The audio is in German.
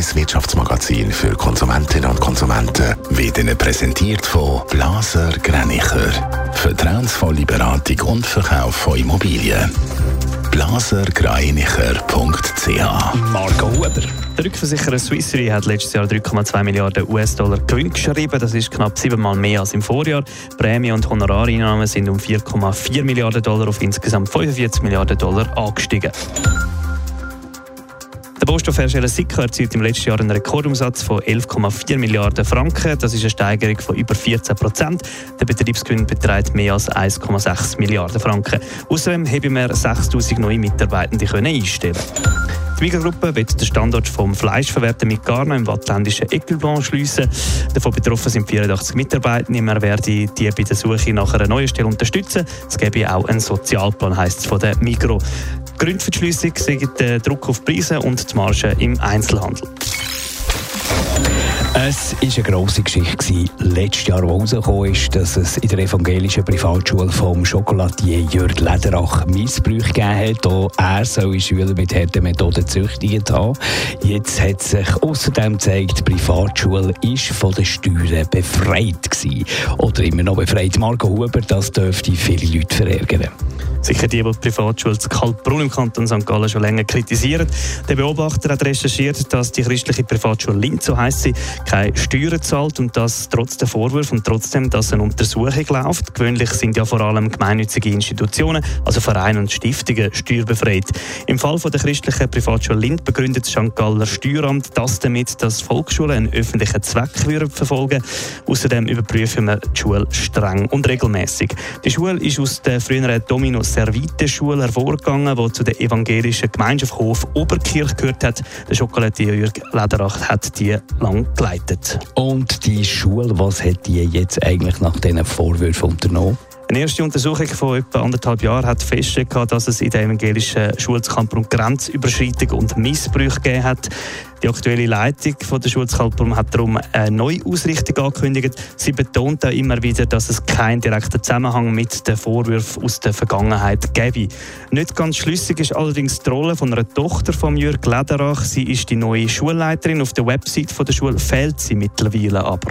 1 Wirtschaftsmagazin für Konsumentinnen und Konsumenten wird Ihnen präsentiert von Blaser Greinicher. Vertrauensvolle Beratung und Verkauf von Immobilien. blasergreinicher.ch Marco Huber. Der Rückversicherer Swiss Re hat letztes Jahr 3,2 Milliarden US-Dollar Gewinn geschrieben. Das ist knapp siebenmal mehr als im Vorjahr. Prämie- und Honorareinnahmen sind um 4,4 Milliarden Dollar auf insgesamt 45 Milliarden Dollar angestiegen. Der Baustoffhersteller Sika erzielt im letzten Jahr einen Rekordumsatz von 11,4 Milliarden Franken. Das ist eine Steigerung von über 14 Prozent. Der Betriebsgewinn beträgt mehr als 1,6 Milliarden Franken. Außerdem haben wir 6000 neue Mitarbeitende einstellen die Miga-Gruppe wird den Standort vom Fleischverwerten mit Garna im wattländischen Equilblanc schliessen. Davon betroffen sind 84 Mitarbeiter. Wir werden die bei der Suche nach einer neuen Stelle unterstützen. Es gäbe auch einen Sozialplan, heisst es von der Migro. Gründe für die sind der Druck auf Preise und die Marge im Einzelhandel. Es war eine grosse Geschichte, letztes Jahr, wo herausgekommen ist, dass es in der evangelischen Privatschule vom Schokoladier Jörg Lederach Missbrauch gegeben hat. Auch er soll Schüler mit harten Methoden züchtigt haben. Jetzt hat sich außerdem gezeigt, die Privatschule ist von den Steuern befreit gewesen. Oder immer noch befreit. Marco Huber, das dürfte viele Leute verärgern. Sicher die, die die Privatschule Kaltbrunn im Kanton St. Gallen schon länger kritisieren. Der Beobachter hat recherchiert, dass die christliche Privatschule Linz, so heisst sie, keine Steuern zahlt und das trotz der Vorwürfe und trotzdem, dass eine Untersuchung läuft. Gewöhnlich sind ja vor allem gemeinnützige Institutionen, also Vereine und Stiftungen, steuerbefreit. Im Fall von der christlichen Privatschule Linz begründet das St. Galler Steueramt das damit, dass Volksschulen einen öffentlichen Zweck verfolgen Außerdem überprüfen wir die Schule streng und regelmäßig. Die Schule ist aus der früheren Dominus Serviteschule hervorgegangen, die zu der evangelischen Gemeinschaft Hof Oberkirch gehört hat. Der Schokoladier Jürg Lederach hat die lang geleitet. Und die Schule, was hat die jetzt eigentlich nach diesen Vorwürfen unternommen? Eine erste Untersuchung von etwa anderthalb Jahren hat festgestellt, dass es in der evangelischen Schule Kamprum Grenzüberschreitung und Missbrauch gegeben hat. Die aktuelle Leitung der Schule Kaltbrum hat darum eine neue Ausrichtung angekündigt. Sie betont auch immer wieder, dass es keinen direkten Zusammenhang mit den Vorwürfen aus der Vergangenheit gäbe. Nicht ganz schlüssig ist allerdings die Rolle von einer Tochter von Jürg Lederach. Sie ist die neue Schulleiterin. Auf der Website der Schule fehlt sie mittlerweile aber.